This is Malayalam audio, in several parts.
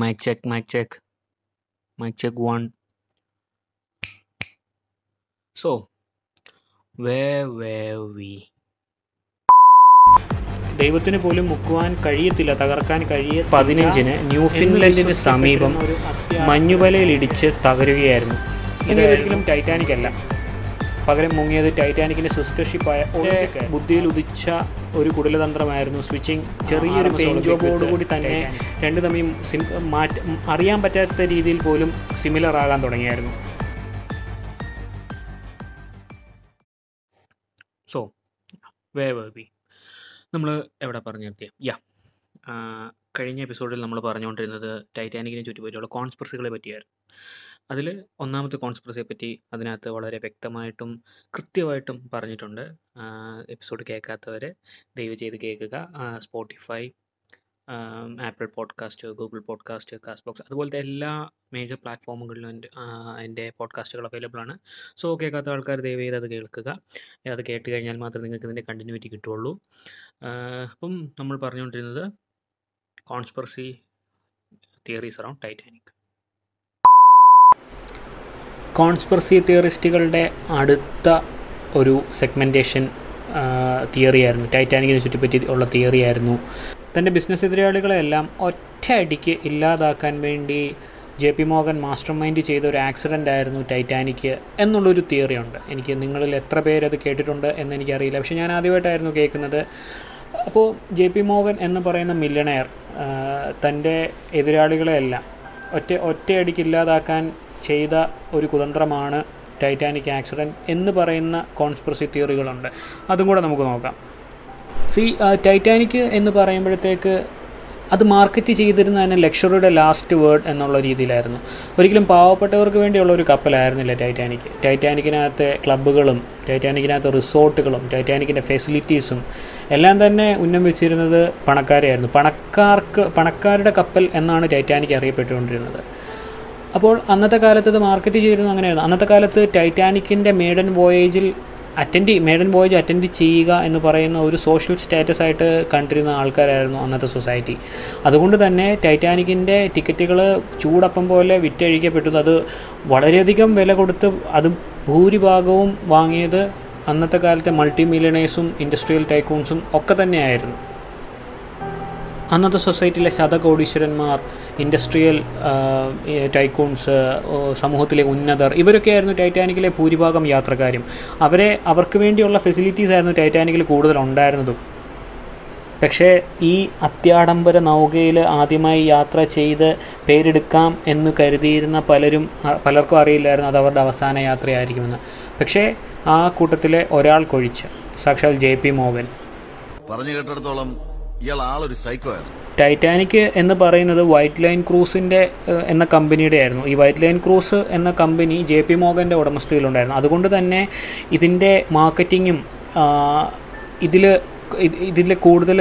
mic check mic check mic check one so way way we ദൈവത്തിന് പോലും മുക്കുവാൻ കഴിയത്തില്ല തകർക്കാൻ കഴിയ പതിനഞ്ചിന് ന്യൂഫിൻലൻഡിന് സമീപം മഞ്ഞുവലയിൽ ഇടിച്ച് തകരുകയായിരുന്നു. ഇത് ഒരിക്കലും ടൈറ്റാനിക് അല്ല പകരം മുങ്ങിയത് ടൈറ്റാനിക്കിന്റെ സിസ്റ്റർ ഷിപ്പായ ബുദ്ധിയിൽ ഉദിച്ച ഒരു കുടലതന്ത്രമായിരുന്നു സ്വിച്ചിങ് ചെറിയൊരു പെയിൻ ജോബോടുകൂടി തന്നെ രണ്ടു തമ്മിൽ അറിയാൻ പറ്റാത്ത രീതിയിൽ പോലും സിമിലർ ആകാൻ തുടങ്ങിയായിരുന്നു. സോ വേ ബി നമ്മൾ എവിടെ പറഞ്ഞു നിർത്തിയ യാ കഴിഞ്ഞ എപ്പിസോഡിൽ നമ്മൾ പറഞ്ഞുകൊണ്ടിരുന്നത് ടൈറ്റാനിക്കിനെ ചുറ്റിപ്പറ്റിയുള്ള കോൺസ്പെർസികളെ പറ്റിയായിരുന്നു. അതിൽ ഒന്നാമത്തെ കോൺസ്പിറസിയെ പറ്റി അതിനകത്ത് വളരെ വ്യക്തമായിട്ടും കൃത്യമായിട്ടും പറഞ്ഞിട്ടുണ്ട്. എപ്പിസോഡ് കേൾക്കാത്തവർ ദയവ് ചെയ്ത് കേൾക്കുക. Spotify Apple podcast Google podcast Castbox അതുപോലത്തെ എല്ലാ മേജർ പ്ലാറ്റ്ഫോമുകളിലും എന്റെ എന്റെ പോഡ്കാസ്റ്റുകൾ അവൈലബിൾ ആണ്. സോ കേൾക്കാത്ത ആൾക്കാർ ദയവ് ചെയ്ത് അത് കേൾക്കുക. അത് കേട്ട് കഴിഞ്ഞാൽ മാത്രമേ നിങ്ങൾക്ക് ഇതിന്റെ കണ്ടിന്യൂറ്റി ആഹ് അപ്പം നമ്മൾ പറഞ്ഞുകൊണ്ടിരുന്നത് conspiracy theories around Titanic conspiracy തിയറിസ്റ്റുകളുടെ അടുത്ത ഒരു സെഗ്മെന്റേഷൻ തിയറിയായിരുന്നു ടൈറ്റാനിക്കിനെ ചുറ്റിപ്പറ്റി ഉള്ള തിയറിയായിരുന്നു തന്റെ ബിസിനസ് എതിരാളികളെല്ലാം ഒറ്റയടിക്ക് ഇല്ലാതാക്കാൻ വേണ്ടി J P Mohan mastermind ചെയ്ത ഒരു ആക്സിഡന്റ് ആയിരുന്നു ടൈറ്റാനിക്ക് എന്നുള്ളൊരു തിയറി ഉണ്ട്. എനിക്ക് നിങ്ങളിൽ എത്ര പേരത് കേട്ടിട്ടുണ്ട് എന്ന് എനിക്കറിയില്ല. പക്ഷേ ഞാൻ ആദ്യമായിട്ടായിരുന്നു കേൾക്കുന്നത്. അപ്പോൾ ജെ പി മോഹൻ എന്ന് പറയുന്ന മില്ലണയർ തന്റെ എതിരാളികളെയെല്ലാം ഒറ്റ ഒറ്റയടിക്ക് ഇല്ലാതാക്കാൻ ചെയ്ത ഒരു കുതന്ത്രമാണ് ടൈറ്റാനിക് ആക്സിഡന്റ് എന്ന് പറയുന്ന കോൺസ്പിറസി തിയറികളുണ്ട് അതും കൂടെ നമുക്ക് നോക്കാം. സി ടൈറ്റാനിക് എന്ന് പറയുമ്പോഴത്തേക്ക് അത് മാർക്കറ്റ് ചെയ്തിരുന്ന തന്നെ ലക്ഷറിയുടെ ലാസ്റ്റ് വേർഡ് എന്നുള്ള രീതിയിലായിരുന്നു. ഒരിക്കലും പാവപ്പെട്ടവർക്ക് വേണ്ടിയുള്ള ഒരു കപ്പലായിരുന്നില്ല ടൈറ്റാനിക് ടൈറ്റാനിക്കിനകത്തെ ക്ലബ്ബുകളും ടൈറ്റാനിക്കിനകത്ത് റിസോർട്ടുകളും ടൈറ്റാനിക്കിന്റെ ഫെസിലിറ്റീസും എല്ലാം തന്നെ ഉന്നം വെച്ചിരുന്നത് പണക്കാരെയായിരുന്നു. പണക്കാർക്ക് പണക്കാരുടെ കപ്പൽ എന്നാണ് ടൈറ്റാനിക് അറിയപ്പെട്ടുകൊണ്ടിരുന്നത്. അപ്പോൾ അന്നത്തെ കാലത്ത് ഇത് മാർക്കറ്റ് ചെയ്തിരുന്നത് അങ്ങനെയായിരുന്നു. അന്നത്തെ കാലത്ത് ടൈറ്റാനിക്കിന്റെ മേഡൻ വോയേജിൽ അറ്റൻഡ് മേഡൻ വോയേജ് അറ്റൻഡ് ചെയ്യുക എന്ന് പറയുന്ന ഒരു സോഷ്യൽ സ്റ്റാറ്റസ് ആയിട്ട് കണ്ടിരുന്ന ആൾക്കാരായിരുന്നു അന്നത്തെ സൊസൈറ്റി അതുകൊണ്ട് തന്നെ ടൈറ്റാനിക്കിന്റെ ടിക്കറ്റുകൾ ചൂടപ്പം പോലെ വിറ്റഴിക്കപ്പെട്ടു. അത് വളരെയധികം വില കൊടുത്ത് അത് ഭൂരിഭാഗവും വാങ്ങിയത് അന്നത്തെ കാലത്തെ മൾട്ടി മില്യണേഴ്സും ഇൻഡസ്ട്രിയൽ ടൈക്കൂൺസും ഒക്കെ തന്നെയായിരുന്നു. അന്നത്തെ സൊസൈറ്റിയിലെ ശതകോടീശ്വരന്മാർ ഇൻഡസ്ട്രിയൽ ടൈക്കൂൺസ് സമൂഹത്തിലെ ഉന്നതർ ഇവരൊക്കെയായിരുന്നു ടൈറ്റാനിക്കിലെ ഭൂരിഭാഗം യാത്രക്കാരും. അവരെ അവർക്ക് വേണ്ടിയുള്ള ഫെസിലിറ്റീസ് ആയിരുന്നു ടൈറ്റാനിക്കിൽ കൂടുതൽ ഉണ്ടായിരുന്നതും പക്ഷേ ഈ അത്യാഡംബര നൗകയിൽ ആദ്യമായി യാത്ര ചെയ്ത് പേരെടുക്കാം എന്ന് കരുതിയിരുന്ന പലരും പലർക്കും അറിയില്ലായിരുന്നു അത് അവരുടെ അവസാന യാത്രയായിരിക്കുമെന്ന്. പക്ഷേ ആ കൂട്ടത്തിലെ ഒരാൾക്കൊഴിച്ച് സാക്ഷാൽ ജെ പി മോഹൻ. പറഞ്ഞു കേട്ടിടത്തോളം ഇയാൾ ആളൊരു സൈക്കോ ആണ് ടൈറ്റാനിക് എന്ന് പറയുന്നത് വൈറ്റ് ലൈൻ ക്രൂസിന്റെ എന്ന കമ്പനിയുടെ ആയിരുന്നു ഈ വൈറ്റ് ലൈൻ ക്രൂസ് എന്ന കമ്പനി ജെ പി മോഗന്റെ ഉടമസ്ഥയിലുണ്ടായിരുന്നു അതുകൊണ്ട് തന്നെ ഇതിന്റെ മാർക്കറ്റിങ്ങും ഇതിൽ ഇതിൽ കൂടുതൽ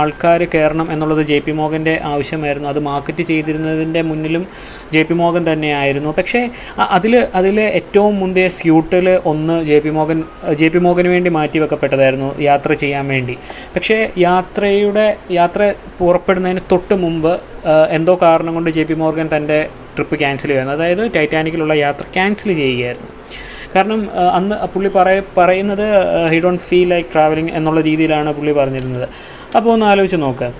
ആൾക്കാർ കയറണം എന്നുള്ളത് ജെ പി മോഹന്റെ ആവശ്യമായിരുന്നു. അത് മാർക്കറ്റ് ചെയ്തിരുന്നതിന്റെ മുന്നിലും ജെ പി മോഹൻ തന്നെയായിരുന്നു. പക്ഷേ അതിൽ അതിൽ ഏറ്റവും മുന്തിയ സ്യൂട്ടിൽ ഒന്ന് J P Mohan J P മോഹന് വേണ്ടി മാറ്റി വെക്കപ്പെട്ടതായിരുന്നു യാത്ര ചെയ്യാൻ വേണ്ടി. പക്ഷേ യാത്രയുടെ യാത്ര പുറപ്പെടുന്നതിന് തൊട്ട് മുമ്പ് എന്തോ കാരണം കൊണ്ട് ജെ പി മോർഗൻ തന്റെ ട്രിപ്പ് ക്യാൻസൽ ചെയ്യുന്നു അതായത് ടൈറ്റാനിക്കിലുള്ള യാത്ര ക്യാൻസൽ ചെയ്യുകയായിരുന്നു. കാരണം അന്ന് പുള്ളി പറയ പറയുന്നത് he don't feel like travelling എന്നുള്ള രീതിയിലാണ് പുള്ളി പറഞ്ഞിരുന്നത്. അപ്പോൾ ഒന്ന് ആലോചിച്ച് നോക്കുക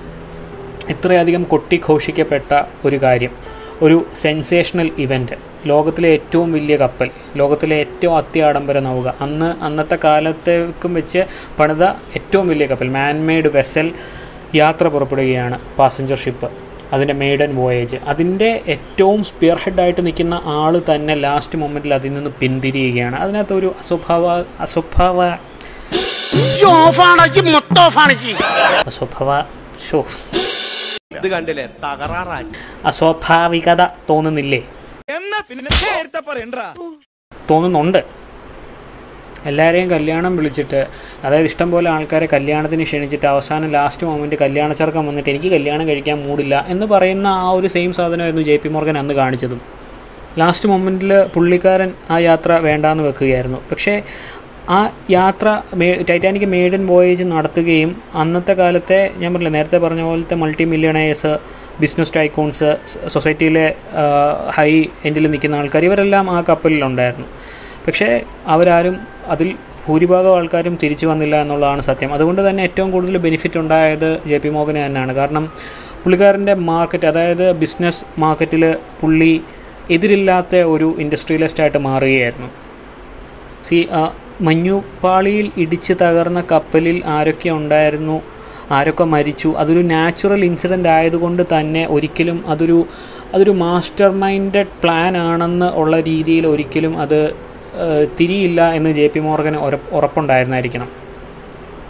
ഇത്രയധികം കൊട്ടിഘോഷിക്കപ്പെട്ട ഒരു കാര്യം ഒരു സെൻസേഷണൽ ഇവന്റ് ലോകത്തിലെ ഏറ്റവും വലിയ കപ്പൽ ലോകത്തിലെ ഏറ്റവും അത്യാഡംബര നൗക. അന്ന് അന്നത്തെ കാലത്തേക്കും വെച്ച് പണിത ഏറ്റവും വലിയ കപ്പൽ മാൻമെയ്ഡ് വെസൽ യാത്ര പുറപ്പെടുകയാണ് പാസഞ്ചർ ഷിപ്പ് അതിന്റെ മെയ്ഡൻ വോയേജ് അതിന്റെ ഏറ്റവും സ്പിയർ ഹെഡായിട്ട് നിൽക്കുന്ന ആൾ തന്നെ ലാസ്റ്റ് മൊമെന്റിൽ അതിൽ നിന്ന് പിന്തിരിയുകയാണ്. അതിനകത്ത് ഒരു അസ്വഭാവ അസ്വഭാവ അസ്വഭാവ ഇത് കണ്ടില്ലേ? തകരാറായി. അസ്വാഭാവികത തോന്നുന്നില്ലേ? എന്നാ പിന്നെ തോന്നുന്നുണ്ട്. എല്ലാവരെയും കല്യാണം വിളിച്ചിട്ട് അതായത് ഇഷ്ടം പോലെ ആൾക്കാരെ കല്യാണത്തിന് ക്ഷണിച്ചിട്ട് അവസാനം ലാസ്റ്റ് മൊമെന്റ് കല്യാണ ചർക്കം വന്നിട്ട് എനിക്ക് കല്യാണം കഴിക്കാൻ മൂടില്ല എന്ന് പറയുന്ന ആ ഒരു സെയിം സാധനമായിരുന്നു ജെ പി മോർഗൻ അന്ന് കാണിച്ചതും. ലാസ്റ്റ് മൊമെന്റിൽ പുള്ളിക്കാരൻ ആ യാത്ര വേണ്ടാന്ന് വെക്കുകയായിരുന്നു. പക്ഷേ ആ യാത്ര മേ ടൈറ്റാനിക് മെയ്ഡൻ വോയേജ് നടത്തുകയും അന്നത്തെ കാലത്തെ ഞാൻ പറഞ്ഞില്ല നേരത്തെ പറഞ്ഞ പോലത്തെ മൾട്ടി മില്യണേഴ്സ് ബിസിനസ് ടൈക്കോൺസ് സൊസൈറ്റിയിലെ ഹൈ എൻഡിൽ നിൽക്കുന്ന ആൾക്കാർ ഇവരെല്ലാം ആ കപ്പലിലുണ്ടായിരുന്നു പക്ഷേ അവരാരും അതിൽ ഭൂരിഭാഗം ആൾക്കാരും തിരിച്ചു വന്നില്ല എന്നുള്ളതാണ് സത്യം. അതുകൊണ്ട് തന്നെ ഏറ്റവും കൂടുതൽ ബെനിഫിറ്റ് ഉണ്ടായത് ജെ പി മോഹന് തന്നെയാണ്. കാരണം പുള്ളിക്കാരന്റെ മാർക്കറ്റ് അതായത് ബിസിനസ് മാർക്കറ്റിൽ പുള്ളി എതിരില്ലാത്ത ഒരു ഇൻഡസ്ട്രിയലിസ്റ്റായിട്ട് മാറുകയായിരുന്നു. സി മഞ്ഞുപാളിയിൽ ഇടിച്ച് തകർന്ന കപ്പലിൽ ആരൊക്കെ ഉണ്ടായിരുന്നു? ആരൊക്കെ മരിച്ചു? അതൊരു നാച്ചുറൽ ഇൻസിഡന്റ് ആയതുകൊണ്ട് തന്നെ ഒരിക്കലും അതൊരു അതൊരു മാസ്റ്റർ മൈൻഡഡ് പ്ലാൻ ആണെന്ന് ഉള്ള രീതിയിൽ ഒരിക്കലും അത് തിരിയില്ല എന്ന് ജെ പി മോർഗന് ഉറപ്പുണ്ടായിരുന്നായിരിക്കണം.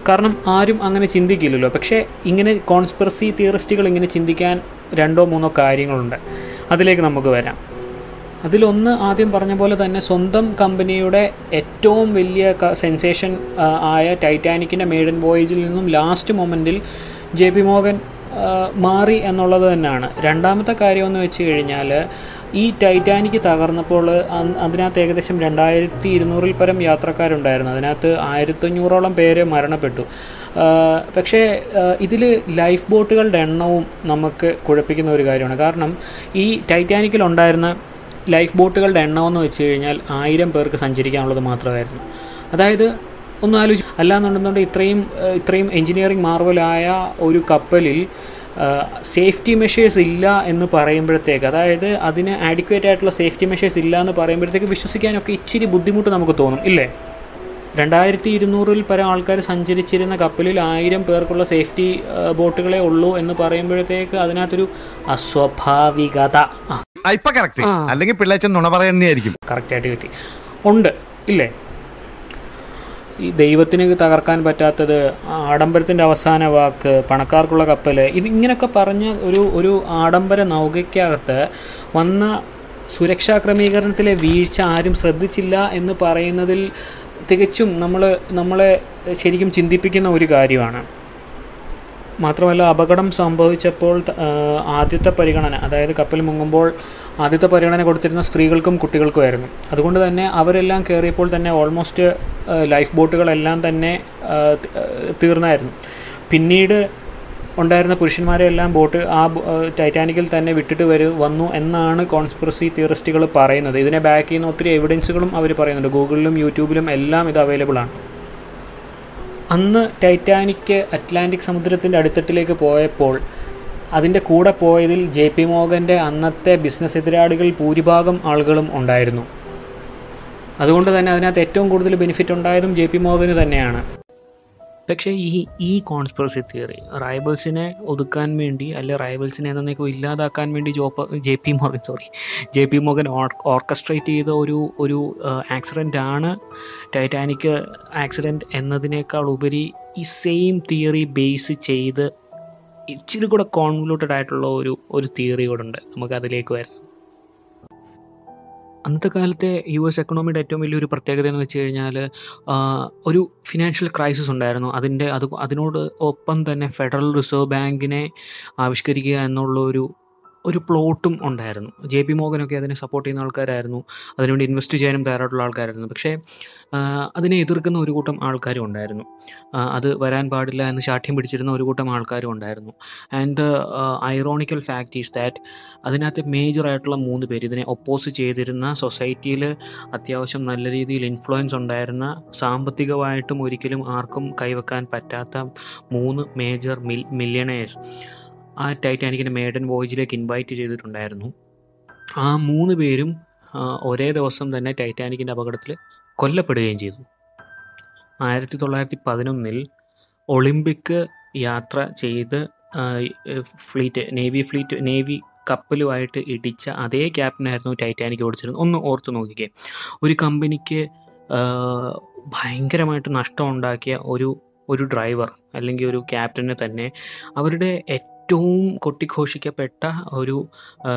കാരണം ആരും അങ്ങനെ ചിന്തിക്കില്ലല്ലോ. പക്ഷേ ഇങ്ങനെ കോൺസ്പിറസി തിയറിസ്റ്റുകൾ ഇങ്ങനെ ചിന്തിക്കാൻ രണ്ടോ മൂന്നോ കാര്യങ്ങളുണ്ട്. അതിലേക്ക് നമുക്ക് വരാം. അതിലൊന്ന് ആദ്യം പറഞ്ഞ പോലെ തന്നെ സ്വന്തം കമ്പനിയുടെ ഏറ്റവും വലിയ സെൻസേഷൻ ആയ ടൈറ്റാനിക്കിന്റെ മെയ്ഡൻ വോയേജിൽ നിന്നും ലാസ്റ്റ് മൊമെന്റിൽ ജെ പി മോഹൻ മാറി എന്നുള്ളത് തന്നെയാണ്. രണ്ടാമത്തെ കാര്യം എന്ന് വെച്ച് കഴിഞ്ഞാൽ ഈ ടൈറ്റാനിക് തകർന്നപ്പോൾ അതിനകത്ത് ഏകദേശം രണ്ടായിരത്തി ഇരുന്നൂറിൽ പരം യാത്രക്കാരുണ്ടായിരുന്നു. അതിനകത്ത് ആയിരത്തഞ്ഞൂറോളം പേര് മരണപ്പെട്ടു. പക്ഷേ ഇതിൽ ലൈഫ് ബോട്ടുകളുടെ എണ്ണവും നമുക്ക് കുഴപ്പിക്കുന്ന ഒരു കാര്യമാണ്. കാരണം ഈ ടൈറ്റാനിക്കിലുണ്ടായിരുന്ന ലൈഫ് ബോട്ടുകളുടെ എണ്ണമെന്ന് വെച്ച് കഴിഞ്ഞാൽ ആയിരം പേർക്ക് സഞ്ചരിക്കാനുള്ളത് മാത്രമായിരുന്നു. അതായത് ഒന്ന് ആലോചിച്ച് അല്ലാന്നുണ്ടെന്നുണ്ടെങ്കിൽ ഇത്രയും ഇത്രയും എഞ്ചിനീയറിംഗ് മാർവലായ ഒരു കപ്പലിൽ സേഫ്റ്റി മെഷേഴ്സ് ഇല്ല എന്ന് പറയുമ്പോഴത്തേക്ക് അതായത് അതിന് ആഡിക്വേറ്റ് ആയിട്ടുള്ള സേഫ്റ്റി മെഷേഴ്സ് ഇല്ല എന്ന് പറയുമ്പോഴത്തേക്ക് വിശ്വസിക്കാനൊക്കെ ഇച്ചിരി ബുദ്ധിമുട്ട് നമുക്ക് തോന്നും ഇല്ലേ? രണ്ടായിരത്തി ഇരുന്നൂറിൽ പരം ആൾക്കാർ സഞ്ചരിച്ചിരുന്ന കപ്പലിൽ ആയിരം പേർക്കുള്ള സേഫ്റ്റി ബോട്ടുകളെ ഉള്ളൂ എന്ന് പറയുമ്പോഴത്തേക്ക് അതിനകത്തൊരു അസ്വാഭാവികത. അല്ലെങ്കിൽ പിള്ളേച്ചൻ നുണ പറയുന്നതായിരിക്കും കറക്റ്റായിട്ട് കിട്ടി. ഉണ്ട് ഇല്ലേ? ഈ ദൈവത്തിന് തകർക്കാൻ പറ്റാത്തത് ആഡംബരത്തിന്റെ അവസാന വാക്ക് പണക്കാർക്കുള്ള കപ്പൽ ഇത് ഇങ്ങനെയൊക്കെ പറഞ്ഞ ഒരു ഒരു ആഡംബര നൗകയ്ക്കകത്ത് വന്ന സുരക്ഷാ ക്രമീകരണത്തിലെ വീഴ്ച ആരും ശ്രദ്ധിച്ചില്ല എന്ന് പറയുന്നതിൽ തികച്ചും നമ്മൾ നമ്മളെ ശരിക്കും ചിന്തിപ്പിക്കുന്ന ഒരു കാര്യമാണ്. മാത്രമല്ല അപകടം സംഭവിച്ചപ്പോൾ ആദ്യത്തെ പരിഗണന അതായത് കപ്പൽ മുങ്ങുമ്പോൾ ആദ്യത്തെ പരിഗണന കൊടുത്തിരുന്ന സ്ത്രീകൾക്കും കുട്ടികൾക്കുമായിരുന്നു അതുകൊണ്ട് തന്നെ അവരെല്ലാം കയറിയപ്പോൾ തന്നെ ഓൾമോസ്റ്റ് ലൈഫ് ബോട്ടുകളെല്ലാം തന്നെ തീർന്നായിരുന്നു. പിന്നീട് ഉണ്ടായിരുന്ന പുരുഷന്മാരെല്ലാം ബോട്ട് ആ ടൈറ്റാനിക്കിൽ തന്നെ വിട്ടിട്ട് വരു വന്നു എന്നാണ് കോൺസ്പിറസി തിയറിസ്റ്റുകൾ പറയുന്നത്. ഇതിനെ ബാക്ക് ചെയ്യുന്ന ഒത്തിരി എവിഡൻസുകളും അവർ പറയുന്നുണ്ട്. ഗൂഗിളിലും യൂട്യൂബിലും എല്ലാം ഇത് അവൈലബിൾ ആണ്. അന്ന് ടൈറ്റാനിക് അറ്റ്ലാന്റിക് സമുദ്രത്തിന്റെ അടിത്തട്ടിലേക്ക് പോയപ്പോൾ അതിന്റെ കൂടെ പോയതിൽ ജെ പി മോഹന്റെ അന്നത്തെ ബിസിനസ് എതിരാളികൾ ഭൂരിഭാഗം ആളുകളും ഉണ്ടായിരുന്നു. അതുകൊണ്ട് തന്നെ അതിനകത്ത് ഏറ്റവും കൂടുതൽ ബെനിഫിറ്റ് ഉണ്ടായതും ജെ പി മോഹന് തന്നെയാണ്. പക്ഷേ ഈ ഈ കോൺസ്പിറസി തിയറി റൈബൽസിനെ ഒതുക്കാൻ വേണ്ടി അല്ലെ റൈബൽസിനെ എന്നേക്കും ഇല്ലാതാക്കാൻ വേണ്ടി Joppa J P Mohan sorry J P Mohan orchestrate ചെയ്ത ഒരു ഒരു ആക്സിഡന്റ് ആണ് ടൈറ്റാനിക് ആക്സിഡന്റ് എന്നതിനേക്കാൾ ഉപരി ഈ സെയിം തിയറി ബേസ് ചെയ്ത് ഇച്ചിരി കൂടെ കോൺവ്ലൂട്ടഡ് ആയിട്ടുള്ള ഒരു ഒരു തിയറി കൂടെ ഉണ്ട്. നമുക്ക് അതിലേക്ക് വരാം. അന്നത്തെ കാലത്തെ യു എസ് എക്കണോമിയുടെ ഏറ്റവും വലിയൊരു പ്രത്യേകത എന്ന് വെച്ച് കഴിഞ്ഞാൽ ഒരു ഫിനാൻഷ്യൽ ക്രൈസിസ് ഉണ്ടായിരുന്നു. അതിന്റെ അത് അതിനോട് ഒപ്പം തന്നെ ഫെഡറൽ റിസർവ് ബാങ്കിനെ ആവിഷ്കരിക്കുക എന്നുള്ള ഒരു ഒരു പ്ലോട്ടും ഉണ്ടായിരുന്നു. ജെ പി മോഹനൊക്കെ അതിനെ സപ്പോർട്ട് ചെയ്യുന്ന ആൾക്കാരായിരുന്നു. അതിനുവേണ്ടി ഇൻവെസ്റ്റ് ചെയ്യാനും തയ്യാറായിട്ടുള്ള ആൾക്കാരായിരുന്നു. പക്ഷേ അതിനെ എതിർക്കുന്ന ഒരു കൂട്ടം ആൾക്കാരും ഉണ്ടായിരുന്നു. അത് വരാൻ പാടില്ല എന്ന് ശാഠ്യം പിടിച്ചിരുന്ന ഒരു കൂട്ടം ആൾക്കാരും ഉണ്ടായിരുന്നു. And ironical fact is that അതിനകത്ത് മേജറായിട്ടുള്ള മൂന്ന് പേര് ഇതിനെ ഒപ്പോസ് ചെയ്തിരുന്ന സൊസൈറ്റിയിൽ അത്യാവശ്യം നല്ല രീതിയിൽ ഇൻഫ്ലുവൻസ് ഉണ്ടായിരുന്ന സാമ്പത്തികമായിട്ടും ഒരിക്കലും ആർക്കും കൈവെക്കാൻ പറ്റാത്ത മൂന്ന് മേജർ മിൽ മില്യണേഴ്സ് ആ ടൈറ്റാനിക്കിന്റെ മേഡൻ വോയിജിലേക്ക് ഇൻവൈറ്റ് ചെയ്തിട്ടുണ്ടായിരുന്നു. ആ മൂന്ന് പേരും ഒരേ ദിവസം തന്നെ ടൈറ്റാനിക്കിന്റെ അപകടത്തിൽ കൊല്ലപ്പെടുകയും ചെയ്തു. ആയിരത്തി തൊള്ളായിരത്തി പതിനൊന്നിൽ ഒളിമ്പിക് യാത്ര ചെയ്ത് ഫ്ലീറ്റ് നേവി ഫ്ലീറ്റ് നേവി കപ്പലുമായിട്ട് ഇടിച്ച അതേ ക്യാപ്റ്റനായിരുന്നു ടൈറ്റാനിക് ഓടിച്ചിരുന്നത്. ഒന്ന് ഓർത്ത് നോക്കിക്കേ. ഒരു കമ്പനിക്ക് ഭയങ്കരമായിട്ട് നഷ്ടമുണ്ടാക്കിയ ഒരു ഒരു ഡ്രൈവർ അല്ലെങ്കിൽ ഒരു ക്യാപ്റ്റനെ തന്നെ അവരുടെ ഏറ്റവും കൊട്ടിഘോഷിക്കപ്പെട്ട ഒരു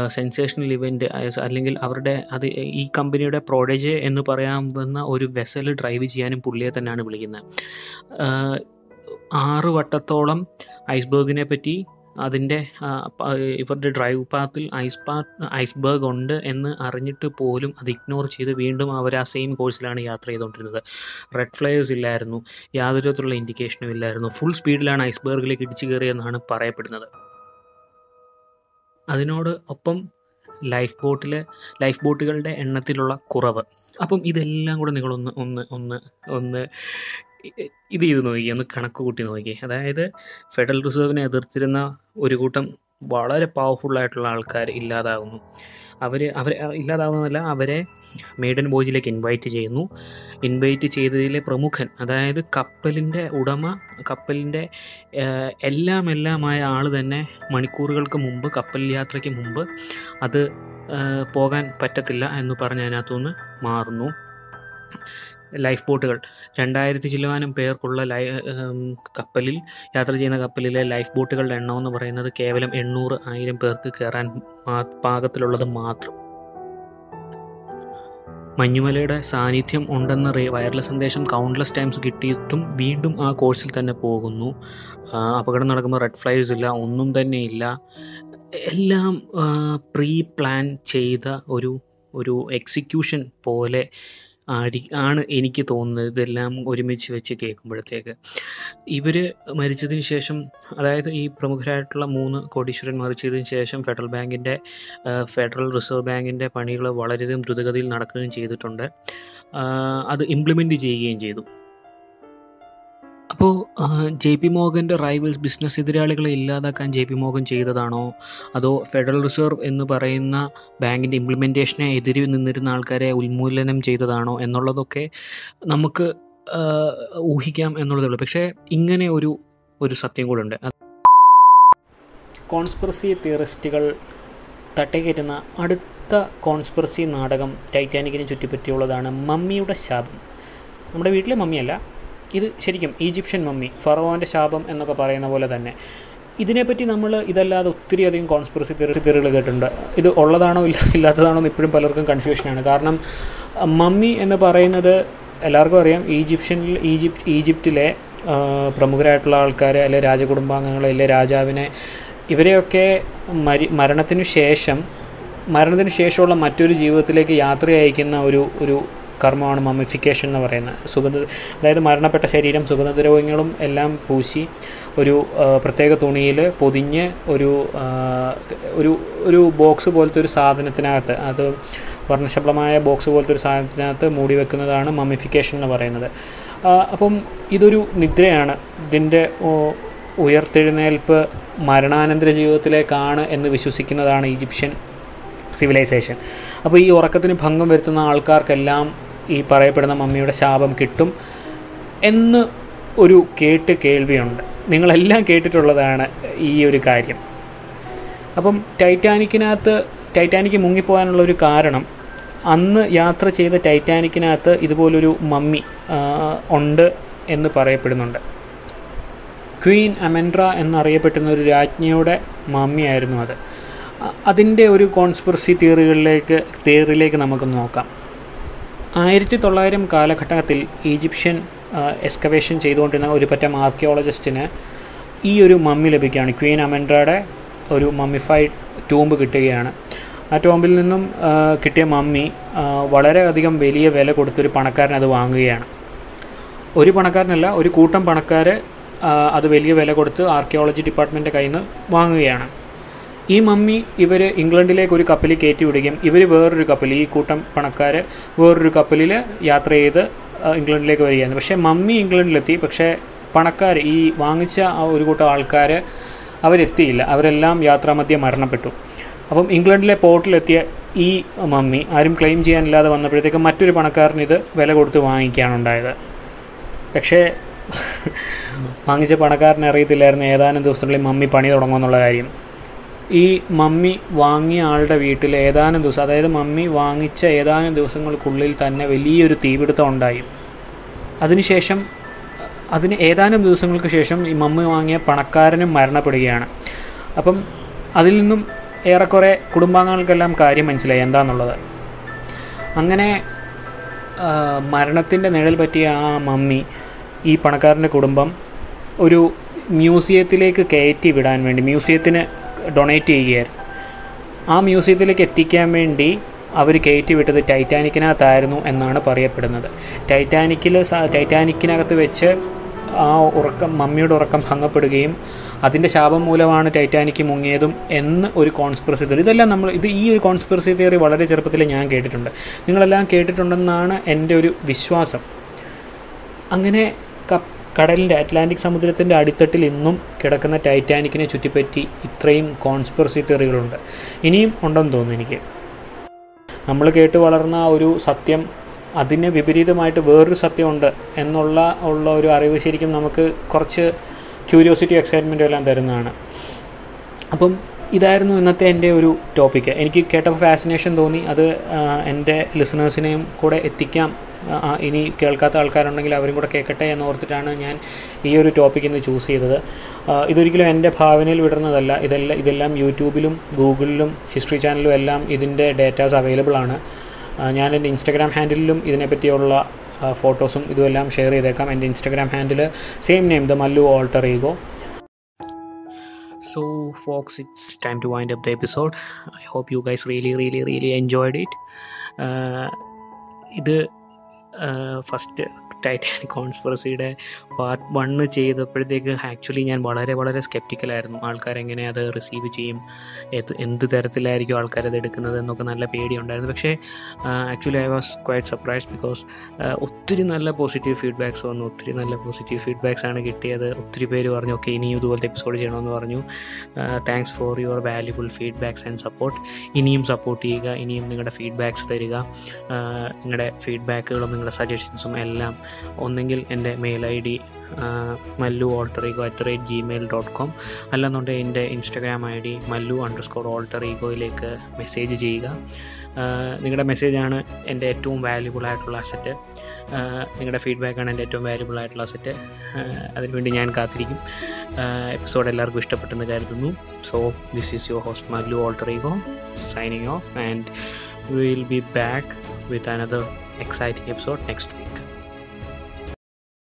സെൻസേഷണൽ ഇവന്റ് അല്ലെങ്കിൽ അവരുടെ അത് ഈ കമ്പനിയുടെ പ്രോഡജ് എന്ന് പറയാവുന്ന ഒരു വെസൽ ഡ്രൈവ് ചെയ്യാനും പുള്ളിയെ തന്നെയാണ് വിളിക്കുന്നത്. ആറ് വട്ടത്തോളം ഐസ്ബർഗിനെ പറ്റി അതിന്റെ ഇവരുടെ ഡ്രൈവ് പാത്തിൽ ഐസ് പാ ഐസ്ബർഗ് ഉണ്ട് എന്ന് അറിഞ്ഞിട്ട് പോലും അത് ഇഗ്നോർ ചെയ്ത് വീണ്ടും അവർ ആ സെയിം കോഴ്സിലാണ് യാത്ര ചെയ്തുകൊണ്ടിരുന്നത്. റെഡ് ഫ്ലയേഴ്സ് ഇല്ലായിരുന്നു. യാതൊരു തരത്തിലുള്ള ഇൻഡിക്കേഷനും ഇല്ലായിരുന്നു. ഫുൾ സ്പീഡിലാണ് ഐസ്ബർഗിലേക്ക് ഇടിച്ചു കയറിയെന്നാണ് പറയപ്പെടുന്നത്. അതിനോട് ഒപ്പം ലൈഫ് ബോട്ടിലെ ലൈഫ് ബോട്ടുകളുടെ എണ്ണത്തിലുള്ള കുറവ്. അപ്പം ഇതെല്ലാം കൂടെ നിങ്ങളൊന്ന് ഒന്ന് ഒന്ന് ഒന്ന് ഇത് ചെയ്ത് നോക്കി ഒന്ന് കണക്ക് കൂട്ടി നോക്കി. അതായത് ഫെഡറൽ റിസർവിനെ എതിർത്തിരുന്ന ഒരു കൂട്ടം വളരെ പവർഫുൾ ആയിട്ടുള്ള ആൾക്കാർ ഇല്ലാതാകുന്നു അവർ അവർ ഇല്ലാതാകുന്നതല്ല അവരെ മെയ്ഡൻ ബോജിലേക്ക് ഇൻവൈറ്റ് ചെയ്യുന്നു. ഇൻവൈറ്റ് ചെയ്തതിലെ പ്രമുഖൻ അതായത് കപ്പലിന്റെ ഉടമ കപ്പലിന്റെ എല്ലാം എല്ലാമായ ആൾ തന്നെ മണിക്കൂറുകൾക്ക് മുമ്പ് കപ്പൽ യാത്രയ്ക്ക് മുമ്പ് അത് പോകാൻ പറ്റത്തില്ല എന്ന് പറഞ്ഞ് അതിനകത്തുനിന്ന് മാറുന്നു. ലൈഫ് ബോട്ടുകൾ. രണ്ടായിരത്തി ചിലവാനും പേർക്കുള്ള ലൈ കപ്പലിൽ യാത്ര ചെയ്യുന്ന കപ്പലിലെ ലൈഫ് ബോട്ടുകളുടെ എണ്ണം എന്ന് പറയുന്നത് കേവലം എണ്ണൂറ് ആയിരം പേർക്ക് കയറാൻ പാകത്തിലുള്ളത് മാത്രം. മഞ്ഞുമലയുടെ സാന്നിധ്യം ഉണ്ടെന്ന വയർലെസ് സന്ദേശം കൗണ്ട്ലെസ് ടൈംസ് കിട്ടിയിട്ടും വീണ്ടും ആ കോഴ്സിൽ തന്നെ പോകുന്നു. അപകടം നടക്കുമ്പോൾ റെഡ് ഫ്ലൈസ് ഇല്ല ഒന്നും തന്നെ ഇല്ല. എല്ലാം പ്രീ പ്ലാൻ ചെയ്ത ഒരു ഒരു എക്സിക്യൂഷൻ പോലെ ആടി ആണ് എനിക്ക് തോന്നുന്നത് ഇതെല്ലാം ഒരുമിച്ച് വെച്ച് കേൾക്കുമ്പോഴത്തേക്ക്. ഇവർ മരിച്ചതിന് ശേഷം അതായത് ഈ പ്രമുഖരായിട്ടുള്ള മൂന്ന് കോടീശ്വരൻ മരിച്ചതിന് ശേഷം ഫെഡറൽ ബാങ്കിന്റെ ഫെഡറൽ റിസർവ് ബാങ്കിന്റെ പണികൾ വളരെയധികം ദ്രുതഗതിയിൽ നടക്കുകയും ചെയ്തിട്ടുണ്ട്. അത് ഇംപ്ലിമെന്റ് ചെയ്യുകയും ചെയ്തു. ജെ പി മോഹന്റെ റൈവൽസ് ബിസിനസ് എതിരാളികളെ ഇല്ലാതാക്കാൻ ജെ പി മോഹൻ ചെയ്തതാണോ? അതോ ഫെഡറൽ റിസർവ് എന്ന് പറയുന്ന ബാങ്കിന്റെ ഇംപ്ലിമെന്റേഷനെ എതിരി നിന്നിരുന്ന ആൾക്കാരെ ഉന്മൂലനം ചെയ്തതാണോ എന്നുള്ളതൊക്കെ നമുക്ക് ഊഹിക്കാം എന്നുള്ളതേ ഉള്ളൂ. പക്ഷേ ഇങ്ങനെ ഒരു ഒരു സത്യം കൂടെ കോൺസ്പിറസി തിയറിസ്റ്റുകൾ തട്ടേക്കയറ്റുന്ന അടുത്ത കോൺസ്പിറസി നാടകം ടൈറ്റാനിക്കിനെ ചുറ്റിപ്പറ്റിയുള്ളതാണ് മമ്മിയുടെ ശാപം. നമ്മുടെ വീട്ടിലെ മമ്മിയല്ല ഇത് ശരിക്കും ഈജിപ്ഷ്യൻ മമ്മി ഫറോന്റെ ശാപം എന്നൊക്കെ പറയുന്ന പോലെ തന്നെ. ഇതിനെപ്പറ്റി നമ്മൾ ഇതല്ലാതെ ഒത്തിരി അധികം കോൺസ്പിറസി തിയറി തിയറികൾ കേട്ടിട്ടുണ്ട്. ഇത് ഉള്ളതാണോ ഇല്ല ഇല്ലാത്തതാണോ എന്ന് ഇപ്പോഴും പലർക്കും കൺഫ്യൂഷനാണ് കാരണം മമ്മി എന്ന് പറയുന്നത് എല്ലാവർക്കും അറിയാം ഈജിപ്ഷ്യനിൽ ഈജിപ്റ്റ് ഈജിപ്തിലെ പ്രമുഖരായിട്ടുള്ള ആൾക്കാരെ അല്ലെ രാജകുടുംബാംഗങ്ങളെ അല്ലെ രാജാവിനെ ഇവരെയൊക്കെ മരി മരണത്തിനു ശേഷം മരണത്തിന് ശേഷമുള്ള മറ്റൊരു ജീവിതത്തിലേക്ക് യാത്ര അയക്കുന്ന ഒരു ഒരു കർമ്മമാണ് മമ്മിഫിക്കേഷൻ എന്ന് പറയുന്നത്. സുഗന്ധ അതായത് മരണപ്പെട്ട ശരീരം സുഗന്ധദ്രവ്യങ്ങളും എല്ലാം പൂശി ഒരു പ്രത്യേക തുണിയിൽ പൊതിഞ്ഞ് ഒരു ഒരു ഒരു ബോക്സ് പോലത്തെ ഒരു സാധനത്തിനകത്ത് അത് വർണശബളമായ ബോക്സ് പോലത്തെ ഒരു സാധനത്തിനകത്ത് മൂടി വെക്കുന്നതാണ് മമ്മിഫിക്കേഷൻ എന്ന് പറയുന്നത്. അപ്പം ഇതൊരു നിദ്രയാണ്. ഇതിന്റെ ഉയർത്തെഴുന്നേൽപ്പ് മരണാനന്തര ജീവിതത്തിലേക്കാണ് എന്ന് വിശ്വസിക്കുന്നതാണ് ഈജിപ്ഷ്യൻ സിവിലൈസേഷൻ. അപ്പോൾ ഈ ഉറക്കത്തിന് ഭംഗം വരുത്തുന്ന ആൾക്കാർക്കെല്ലാം ഈ പറയപ്പെടുന്ന മമ്മിയുടെ ശാപം കിട്ടും എന്ന് ഒരു കേട്ട് കേൾവിയുണ്ട്. നിങ്ങളെല്ലാം കേട്ടിട്ടുള്ളതാണ് ഈ ഒരു കാര്യം. അപ്പം ടൈറ്റാനിക്കിനകത്ത് ടൈറ്റാനിക്ക് മുങ്ങിപ്പോകാനുള്ള ഒരു കാരണം അന്ന് യാത്ര ചെയ്ത ടൈറ്റാനിക്കിനകത്ത് ഇതുപോലൊരു മമ്മി ഉണ്ട് എന്ന് പറയപ്പെടുന്നുണ്ട്. ക്വീൻ അമെൻഡ്ര എന്നറിയപ്പെട്ടുന്ന ഒരു രാജ്ഞിയുടെ മമ്മിയായിരുന്നു അത്. അതിന്റെ ഒരു കോൺസ്പിറസി തിയറികളിലേക്ക് തിയറിയിലേക്ക് നമുക്ക് നോക്കാം. ആയിരത്തി തൊള്ളായിരം കാലഘട്ടത്തിൽ ഈജിപ്ഷ്യൻ എക്സ്കവേഷൻ ചെയ്തുകൊണ്ടിരുന്ന ഒരു പറ്റം ആർക്കിയോളജിസ്റ്റിന് ഈ ഒരു മമ്മി ലഭിക്കുകയാണ്. ക്വീൻ അമെൻഡ്രയുടെ ഒരു മമ്മിഫൈഡ് ടൂമ്പ് കിട്ടുകയാണ്. ആ ടോമ്പിൽ നിന്നും കിട്ടിയ മമ്മി വളരെയധികം വലിയ വില കൊടുത്തൊരു പണക്കാരൻ അത് വാങ്ങുകയാണ്. ഒരു പണക്കാരനല്ല ഒരു കൂട്ടം പണക്കാർ അത് വലിയ വില കൊടുത്ത് ആർക്കിയോളജി ഡിപ്പാർട്ട്മെന്റിന്റെ കയ്യിൽ നിന്ന് വാങ്ങുകയാണ്. ഈ മമ്മി ഇവർ ഇംഗ്ലണ്ടിലേക്ക് ഒരു കപ്പലിൽ കയറ്റി വിടുകയും ഇവർ വേറൊരു കപ്പൽ ഈ കൂട്ടം പണക്കാർ വേറൊരു കപ്പലിൽ യാത്ര ചെയ്ത് ഇംഗ്ലണ്ടിലേക്ക് വരികയാണ്. പക്ഷേ മമ്മി ഇംഗ്ലണ്ടിലെത്തി. പക്ഷേ പണക്കാർ ഈ വാങ്ങിച്ച ആ ഒരു കൂട്ടം ആൾക്കാർ അവരെത്തിയില്ല. അവരെല്ലാം യാത്രാമധ്യേ മരണപ്പെട്ടു. അപ്പം ഇംഗ്ലണ്ടിലെ പോർട്ടിലെത്തിയ ഈ മമ്മി ആരും ക്ലെയിം ചെയ്യാനില്ലാതെ വന്നപ്പോഴത്തേക്കും മറ്റൊരു പണക്കാരന് ഇത് വില കൊടുത്ത് വാങ്ങിക്കുകയാണ് ഉണ്ടായത്. പക്ഷേ വാങ്ങിച്ച പണക്കാരനെ അറിയത്തില്ലായിരുന്നു. ഏതാനും ദിവസത്തിനുള്ളിൽ മമ്മി പണി തുടങ്ങുമെന്നുള്ള കാര്യം. ഈ മമ്മി വാങ്ങിയ ആളുടെ വീട്ടിൽ ഏതാനും ദിവസം അതായത് മമ്മി വാങ്ങിച്ച ഏതാനും ദിവസങ്ങൾക്കുള്ളിൽ തന്നെ വലിയൊരു തീപിടുത്തം ഉണ്ടായി. അതിനുശേഷം അതിന് ഏതാനും ദിവസങ്ങൾക്ക് ശേഷം ഈ മമ്മി വാങ്ങിയ പണക്കാരനും മരണപ്പെടുകയാണ്. അപ്പം അതിൽ നിന്നും ഏറെക്കുറെ കുടുംബാംഗങ്ങൾക്കെല്ലാം കാര്യം മനസ്സിലായി എന്താണെന്നുള്ളത് അങ്ങനെ മരണത്തിന്റെ നിഴൽ പറ്റിയ ആ മമ്മി ഈ പണക്കാരന്റെ കുടുംബം ഒരു മ്യൂസിയത്തിലേക്ക് കയറ്റി വിടാൻ വേണ്ടി മ്യൂസിയത്തിന് ഡൊണേറ്റ് ചെയ്യുകയായിരുന്നു. ആ മ്യൂസിയത്തിലേക്ക് എത്തിക്കാൻ വേണ്ടി അവർ കയറ്റി വിട്ടത് ടൈറ്റാനിക്കിനകത്തായിരുന്നു എന്നാണ് പറയപ്പെടുന്നത്. ടൈറ്റാനിക്കിൽ ടൈറ്റാനിക്കിനകത്ത് വെച്ച് ആ ഉറക്കം മമ്മിയുടെ ഉറക്കം ഭംഗപ്പെടുകയും അതിന്റെ ശാപം മൂലമാണ് ടൈറ്റാനിക്ക് മുങ്ങിയതും എന്ന് ഒരു കോൺസ്പിറസി തിയറി ഇതെല്ലാം നമ്മൾ ഇത് ഈ ഒരു കോൺസ്പിറസി തിയറി വളരെ ചെറുപ്പത്തിൽ ഞാൻ കേട്ടിട്ടുണ്ട്. നിങ്ങളെല്ലാം കേട്ടിട്ടുണ്ടെന്നാണ് എന്റെ ഒരു വിശ്വാസം. അങ്ങനെ കടലിന്റെ അറ്റ്ലാന്റിക് സമുദ്രത്തിന്റെ അടിത്തട്ടിൽ ഇന്നും കിടക്കുന്ന ടൈറ്റാനിക്കിനെ ചുറ്റിപ്പറ്റി ഇത്രയും കോൺസ്പിറസി തിയറികളുണ്ട്. ഇനിയും ഉണ്ടെന്ന് തോന്നുന്നു എനിക്ക്. നമ്മൾ കേട്ട് വളർന്ന ഒരു സത്യം അതിന് വിപരീതമായിട്ട് വേറൊരു സത്യമുണ്ട് എന്നുള്ള ഉള്ള ഒരു അറിവ് ശരിക്കും നമുക്ക് കുറച്ച് ക്യൂരിയോസിറ്റി എക്സൈറ്റ്മെന്റും എല്ലാം തരുന്നതാണ്. അപ്പം ഇതായിരുന്നു ഇന്നത്തെ എന്റെ ഒരു ടോപ്പിക്ക് എനിക്ക് കേട്ടപ്പോൾ ഫാസിനേഷൻ തോന്നി. അത് എന്റെ ലിസണേഴ്സിനെയും കൂടെ എത്തിക്കാം. ഇനി കേൾക്കാത്ത ആൾക്കാരുണ്ടെങ്കിൽ അവരും കൂടെ കേൾക്കട്ടെ എന്ന് ഓർത്തിട്ടാണ് ഞാൻ ഈ ഒരു ടോപ്പിക്ക് ഇന്ന് ചൂസ് ചെയ്തത്. ഇതൊരിക്കലും എന്റെ ഭാവനയിൽ വിടുന്നതല്ല ഇതെല്ലാം ഇതെല്ലാം യൂട്യൂബിലും ഗൂഗിളിലും ഹിസ്റ്ററി ചാനലിലും എല്ലാം ഇതിന്റെ ഡേറ്റാസ് അവൈലബിൾ ആണ്. ഞാൻ എന്റെ ഇൻസ്റ്റഗ്രാം ഹാൻഡിലും ഇതിനെപ്പറ്റിയുള്ള ഫോട്ടോസും ഇതുമെല്ലാം ഷെയർ ചെയ്തേക്കാം. എന്റെ Instagram handle same name the Mallu alter ego so folks it's time to wind up the episode I hope you guys really really really enjoyed it ഇത് ఫస్ట్ ടൈറ്റാനിക് കോൺസ്പിറസിയുടെ പാർട്ട് വണ്ണ് ചെയ്തപ്പോഴത്തേക്ക് ആക്ച്വലി ഞാൻ വളരെ വളരെ സ്കെപ്റ്റിക്കലായിരുന്നു ആൾക്കാരെങ്ങനെ അത് റിസീവ് ചെയ്യും? ഏത് എന്ത് തരത്തിലായിരിക്കും ആൾക്കാരത് എടുക്കുന്നത് എന്നൊക്കെ നല്ല പേടിയുണ്ടായിരുന്നു. പക്ഷേ actually I was quite surprise because ഒത്തിരി നല്ല പോസിറ്റീവ് ഫീഡ്ബാക്സ് വന്നു. ഒത്തിരി നല്ല പോസിറ്റീവ് ഫീഡ്ബാക്സ് ആണ് കിട്ടിയത്. ഒത്തിരി പേര് പറഞ്ഞു ഓക്കെ ഇനിയും ഇതുപോലത്തെ എപ്പിസോഡ് ചെയ്യണമെന്ന് പറഞ്ഞു. Thanks for your valuable feedbacks and support ഇനിയും സപ്പോർട്ട് ചെയ്യുക. ഇനിയും നിങ്ങളുടെ ഫീഡ്ബാക്സ് തരിക. നിങ്ങളുടെ ഫീഡ്ബാക്കുകളും നിങ്ങളുടെ സജഷൻസും എല്ലാം ഒന്നെങ്കിൽ എന്റെ mail I D Mallu alter ego at rate Gmail dot com അല്ലെന്നുണ്ടെങ്കിൽ എന്റെ Instagram I D Mallu underscore alter message ചെയ്യുക. നിങ്ങളുടെ മെസ്സേജാണ് എന്റെ ഏറ്റവും വാല്യുബിൾ ആയിട്ടുള്ള അസറ്റ് നിങ്ങളുടെ ഫീഡ്ബാക്കാണ് എന്റെ ഏറ്റവും വാല്യുബിൾ ആയിട്ടുള്ള അസറ്റ് അതിനുവേണ്ടി ഞാൻ കാത്തിരിക്കും. എപ്പിസോഡ് എല്ലാവർക്കും ഇഷ്ടപ്പെട്ടെന്ന് കരുതുന്നു. So this is your host Mallu alter ego off and will be back with another exciting episode next week